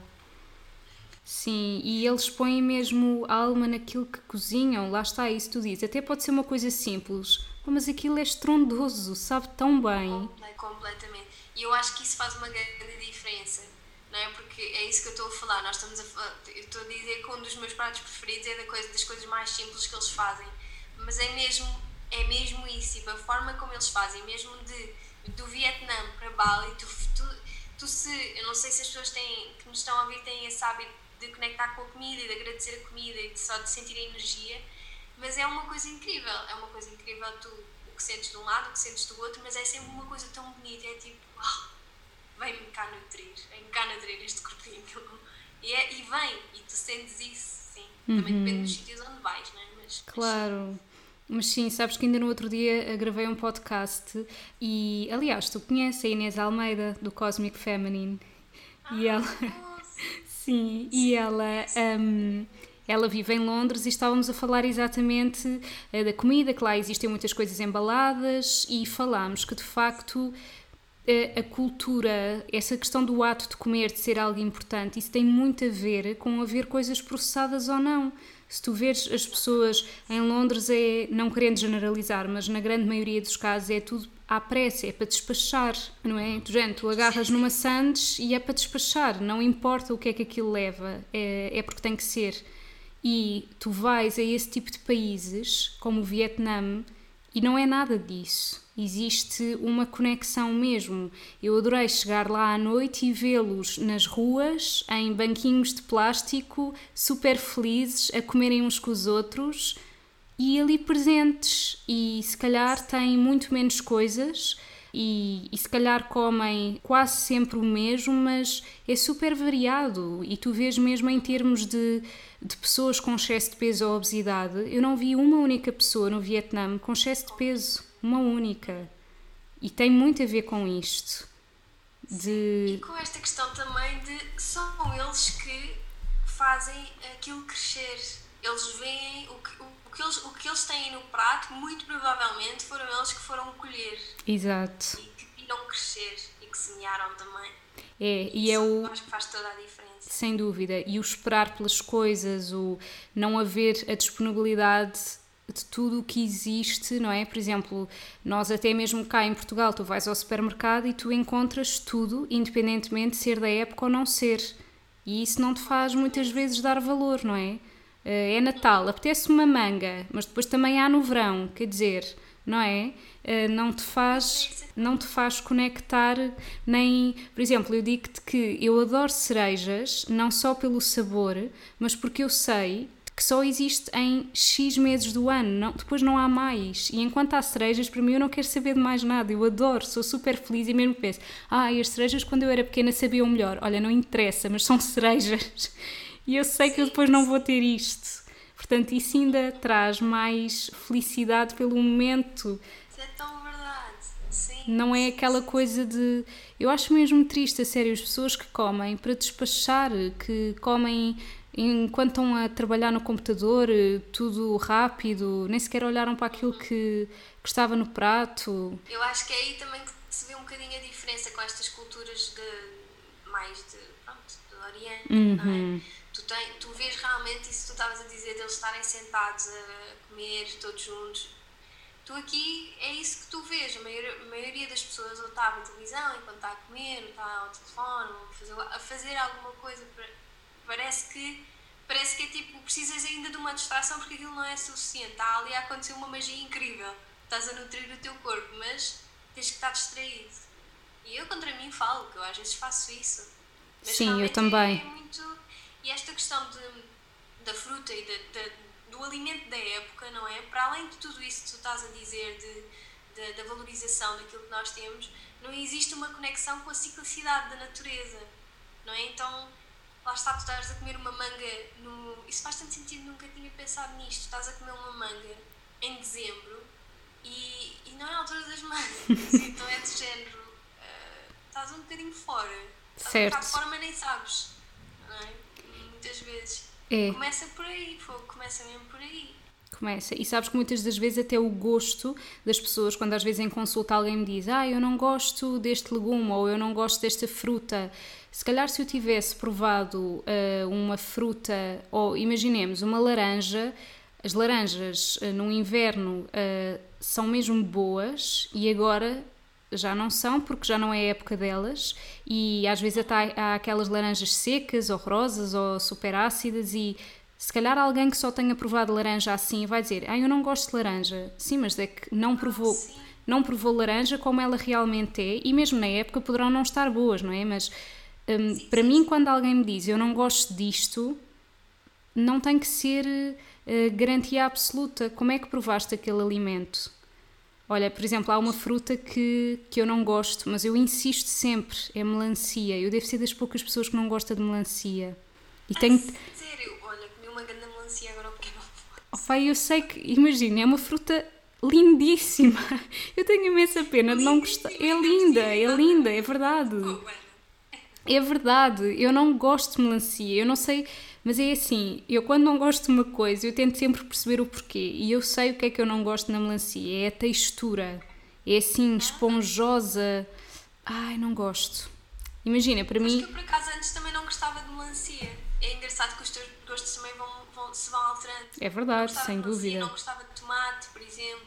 Sim, e eles põem mesmo alma naquilo que cozinham, lá está, isso tu dizes. Até pode ser uma coisa simples, mas aquilo é estrondoso, sabe tão bem. Completamente. E eu acho que isso faz uma grande diferença, não é? Porque é isso que eu estou a falar. Nós estamos a eu estou a dizer que um dos meus pratos preferidos é da coisa, das coisas mais simples que eles fazem, mas é mesmo, é mesmo isso, tipo, a forma como eles fazem, mesmo de, do Vietnã para Bali, tu, tu, tu se, eu não sei se as pessoas têm, que nos estão a ouvir têm esse hábito de conectar com a comida e de agradecer a comida e de só de sentir a energia, mas é uma coisa incrível, é uma coisa incrível tu, que sentes de um lado, o que sentes do outro, mas é sempre uma coisa tão bonita, é tipo, oh, vem-me cá nutrir, vem-me cá nutrir este corpinho. E, é, e vem, e tu sentes isso, sim. Uhum. Também depende dos sítios onde vais, não é? Mas, claro. Mas sim, sabes que ainda no outro dia gravei um podcast e, aliás, tu conheces a Inês Almeida, do Cosmic Feminine. Ah, e ela. Sim, e ela, um, ela vive em Londres e estávamos a falar exatamente uh, da comida, que lá existem muitas coisas embaladas e falámos que de facto uh, a cultura, essa questão do ato de comer, de ser algo importante, isso tem muito a ver com haver coisas processadas ou não. Se tu vês as pessoas em Londres, é, não querendo generalizar, mas na grande maioria dos casos é tudo à pressa, é para despachar, não é? Tu, gente, tu agarras numa sandes e é para despachar, não importa o que é que aquilo leva, é, é porque tem que ser. E tu vais a esse tipo de países, como o Vietnã, e não é nada disso. Existe uma conexão mesmo. Eu adorei chegar lá à noite e vê-los nas ruas, em banquinhos de plástico, super felizes, a comerem uns com os outros e ali presentes e se calhar têm muito menos coisas e, e, se calhar comem quase sempre o mesmo, mas é super variado e tu vês mesmo em termos de, de pessoas com excesso de peso ou obesidade, eu não vi uma única pessoa no Vietnã com excesso de peso, uma única. E tem muito a ver com isto. De... E com esta questão também de são eles que fazem aquilo crescer. Eles veem o que, o que eles, o que eles têm no prato, muito provavelmente foram eles que foram colher. Exato. E que viram crescer e que semearam também. É, e, e é o. Acho que faz toda a diferença. Sem dúvida. E o esperar pelas coisas, o não haver a disponibilidade de tudo o que existe, não é? Por exemplo, nós até mesmo cá em Portugal, tu vais ao supermercado e tu encontras tudo, independentemente de ser da época ou não ser. E isso não te faz muitas vezes dar valor, não é? Eh, é Natal, apetece uma manga, mas depois também há no verão, quer dizer, não é? Eh, não te faz não te faz conectar nem, por exemplo, eu digo-te que eu adoro cerejas não só pelo sabor, mas porque eu sei que só existe em X meses do ano, não, depois não há mais. E enquanto há cerejas, para mim eu não quero saber de mais nada, eu adoro, sou super feliz e mesmo penso, ah, as cerejas quando eu era pequena sabiam melhor. Olha, não interessa, mas são cerejas e eu sei que eu depois não vou ter isto. Portanto, isso ainda traz mais felicidade pelo momento. Isso é tão verdade. Sim. Não é aquela coisa de. Eu acho mesmo triste, a sério, as pessoas que comem para despachar, que comem enquanto estão a trabalhar no computador, tudo rápido, nem sequer olharam para aquilo que, que estava no prato. Eu acho que é aí também que se vê um bocadinho a diferença com estas culturas de mais de, pronto, do Oriente, uhum. é? Uhum tu, tem, tu vês realmente isso que tu estavas a dizer, deles estarem sentados a comer todos juntos. Tu aqui é isso que tu vês. A maioria, a maioria das pessoas ou está ver televisão enquanto está a comer, ou está ao telefone, ou a fazer, a fazer alguma coisa. Parece que, parece que é tipo, precisas ainda de uma distração porque aquilo não é suficiente. Está ali a acontecer uma magia incrível. Estás a nutrir o teu corpo, mas tens que estar distraído. E eu contra mim falo, que eu às vezes faço isso. Mas Sim, eu também. É muito, e esta questão de, da fruta e de, de, do alimento da época, não é? Para além de tudo isso que tu estás a dizer, de, de, da valorização daquilo que nós temos, não existe uma conexão com a ciclicidade da natureza, não é? Então, lá está, tu estás a comer uma manga no. Isso faz tanto sentido, nunca tinha pensado nisto. Estás a comer uma manga em dezembro e, e não é a altura das mangas, então é de género. Estás um bocadinho fora. Estás certo. um bocado fora, mas nem sabes. Não é? muitas vezes. É. Começa por aí, pô, começa mesmo por aí. Começa. E sabes que muitas das vezes até o gosto das pessoas, quando às vezes em consulta alguém me diz ah, eu não gosto deste legume ou eu não gosto desta fruta, se calhar se eu tivesse provado uh, uma fruta, ou imaginemos uma laranja, as laranjas uh, no inverno uh, são mesmo boas e agora já não são porque já não é época delas e às vezes até há aquelas laranjas secas, horrorosas ou super ácidas e se calhar alguém que só tenha provado laranja assim vai dizer, ah, eu não gosto de laranja. Sim, mas é que não provou, não provou laranja como ela realmente é e mesmo na época poderão não estar boas, não é? Mas um, para mim, quando alguém me diz eu não gosto disto, não tem que ser uh, garantia absoluta. Como é que provaste aquele alimento? Olha, por exemplo, há uma fruta que, que eu não gosto, mas eu insisto sempre, é melancia. Eu devo ser das poucas pessoas que não gosta de melancia. E tenho... Sério? Olha, comi uma grande melancia agora porque não oh, pai, eu sei que, imagina, é uma fruta lindíssima. Eu tenho imensa pena de não gostar. É linda, é linda, é verdade. É verdade, eu não gosto de melancia, eu não sei mas é assim, eu quando não gosto de uma coisa, eu tento sempre perceber o porquê. E eu sei o que é que eu não gosto na melancia, é a textura. É assim, esponjosa. Ai, não gosto. Imagina, para Mas mim. eu por acaso antes também não gostava de melancia. É engraçado que os teus gostos também vão, vão se vão alterando. É verdade, sem melancia, dúvida. Não gostava de tomate, por exemplo.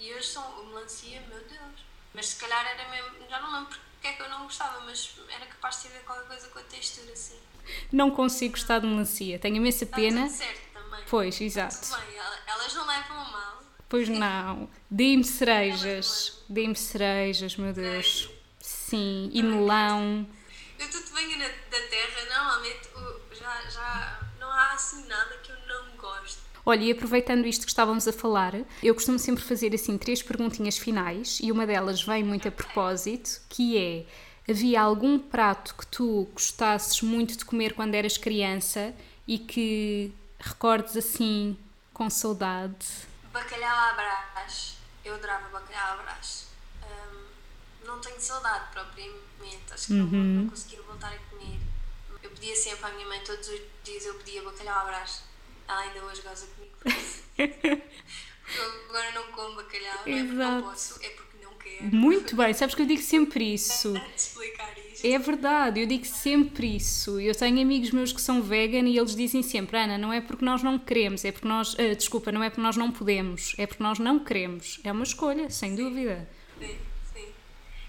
E hoje são melancia, meu Deus. Mas se calhar era mesmo. Já não lembro porque é que eu não gostava, mas era capaz de ter qualquer coisa com a textura assim não consigo gostar de melancia. Tenho imensa pena. Está tudo certo também. Pois, exato. Está tudo bem. Elas não levam a mal. Pois não. Dê-me cerejas. Dê-me cerejas, meu Deus. Sim, e melão. Eu tudo venho da terra, normalmente já, já não há assim nada que eu. Olha, e aproveitando isto que estávamos a falar, eu costumo sempre fazer assim três perguntinhas finais e uma delas vem muito a propósito, que é Havia algum prato que tu gostasses muito de comer quando eras criança e que recordes assim com saudade? Bacalhau à brás. Eu adorava bacalhau à brás. Um, não tenho saudade propriamente, acho que uhum. não, não consegui voltar a comer. Eu pedia sempre à minha mãe, todos os dias eu pedia bacalhau à brás. Ela ainda hoje goza comigo por isso. eu agora não como bacalhau, não é porque não posso, é porque muito bem, sabes que eu digo sempre isso. É verdade, eu digo sempre isso. Eu tenho amigos meus que são vegan e eles dizem sempre: Ana, não é porque nós não queremos, é porque nós. Uh, desculpa, não é porque nós não podemos, é porque nós não queremos. É uma escolha, sem dúvida. Sim, sim.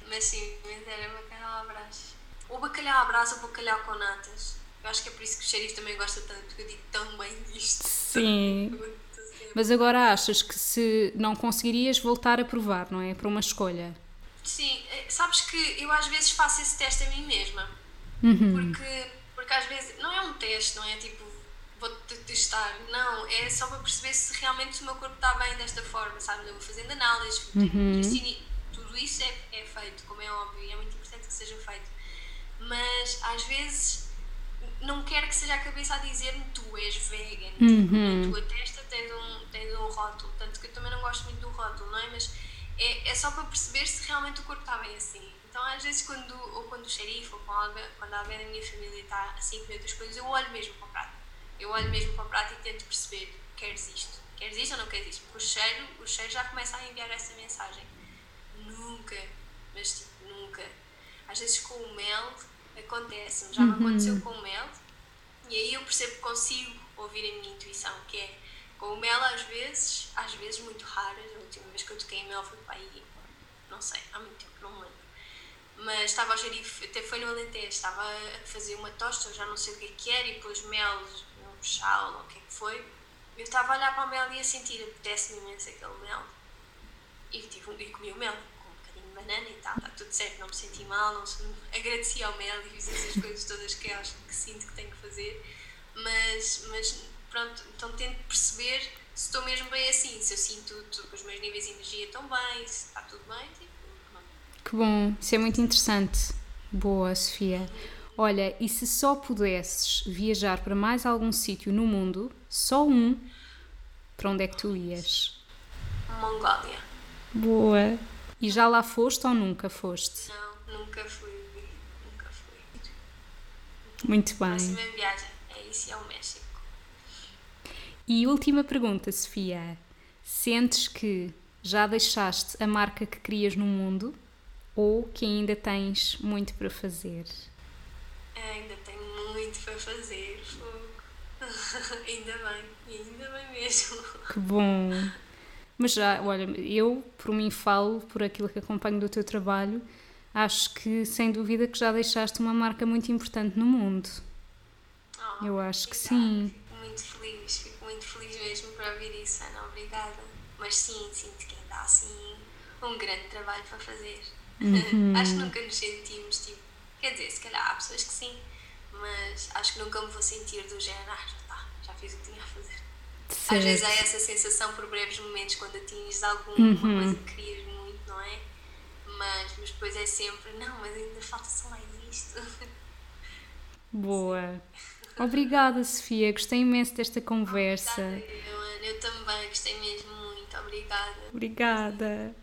Mas sim, mas era bacalhau à brás. Ou bacalhau à brás ou bacalhau com natas. Eu acho que é por isso que o xerife também gosta tanto, porque eu digo tão bem disto. Sim. Mas agora achas que se não conseguirias voltar a provar, não é? Para uma escolha? Sim, eh, sabes que eu às vezes faço esse teste a mim mesma. Uhum. Porque, porque às vezes não é um teste, não é tipo vou-te testar, não, é só para perceber se realmente o meu corpo está bem desta forma, sabe? Eu vou fazendo análises, uhum. tudo isso é, é feito, como é óbvio, e é muito importante que seja feito. Mas às vezes não quero que seja a cabeça a dizer-me tu és vegan, uhum. a tua testa tens um, tens um rótulo, tanto que eu também não gosto muito do rótulo, não é? Mas é, é só para perceber se realmente o corpo está bem assim. Então, às vezes, quando, ou quando o xerife ou quando, quando alguém da minha família está assim com outras coisas, eu olho mesmo para o prato. Eu olho mesmo para o prato e tento perceber: queres isto? Queres isto ou não queres isto? Porque o cheiro, o cheiro já começa a enviar essa mensagem. Nunca, mas tipo, nunca. Às vezes com o mel acontece, já me uhum. aconteceu com o mel, e aí eu percebo que consigo ouvir a minha intuição, que é com o mel às vezes, às vezes muito raras, a última vez que eu toquei em mel foi para aí, não sei, há muito tempo, não me lembro. Mas estava a gerir, até foi no Alentejo, estava a fazer uma tosta, eu já não sei o que é que era, e pôs mel no chal, ou o que é que foi. Eu estava a olhar para o mel e a sentir, apetece-me imenso aquele mel. E, tive, e comi o mel banana e tal, está tudo certo, não me senti mal, não agradeci ao mel e fiz essas coisas todas que acho que sinto que tenho que fazer, mas, mas pronto, então tento perceber se estou mesmo bem assim, se eu sinto que os meus níveis de energia estão bem, se está tudo bem, tipo, Que bom, isso é muito interessante. Boa, Sofia. Olha, e se só pudesses viajar para mais algum sítio no mundo, só um, para onde é que tu ias? Mongólia. Boa. E já lá foste ou nunca foste? Não, nunca fui. Nunca fui. Muito bem. A próxima viagem é isso e é o México. E última pergunta, Sofia. Sentes que já deixaste a marca que querias no mundo ou que ainda tens muito para fazer? Ainda tenho muito para fazer, ainda bem, ainda bem mesmo. Que bom! Mas já, olha, eu por mim falo, por aquilo que acompanho do teu trabalho, acho que sem dúvida que já deixaste uma marca muito importante no mundo. Oh, eu acho que sim. Fico muito feliz, fico muito feliz mesmo por ouvir isso, Ana, obrigada. Mas sim, sinto que ainda há assim um grande trabalho para fazer. Uhum. acho que nunca nos sentimos tipo, quer dizer, se calhar há pessoas que sim, mas acho que nunca me vou sentir do género, ah, tá, já fiz o que tinha a fazer. Certo. Às vezes há essa sensação por breves momentos quando atinges alguma uhum. coisa que querias muito, não é? Mas, mas depois é sempre, não, mas ainda falta só mais isto. Boa. Obrigada, Sofia. Gostei imenso desta conversa. Obrigada, eu, eu também gostei mesmo muito. Obrigada. Obrigada.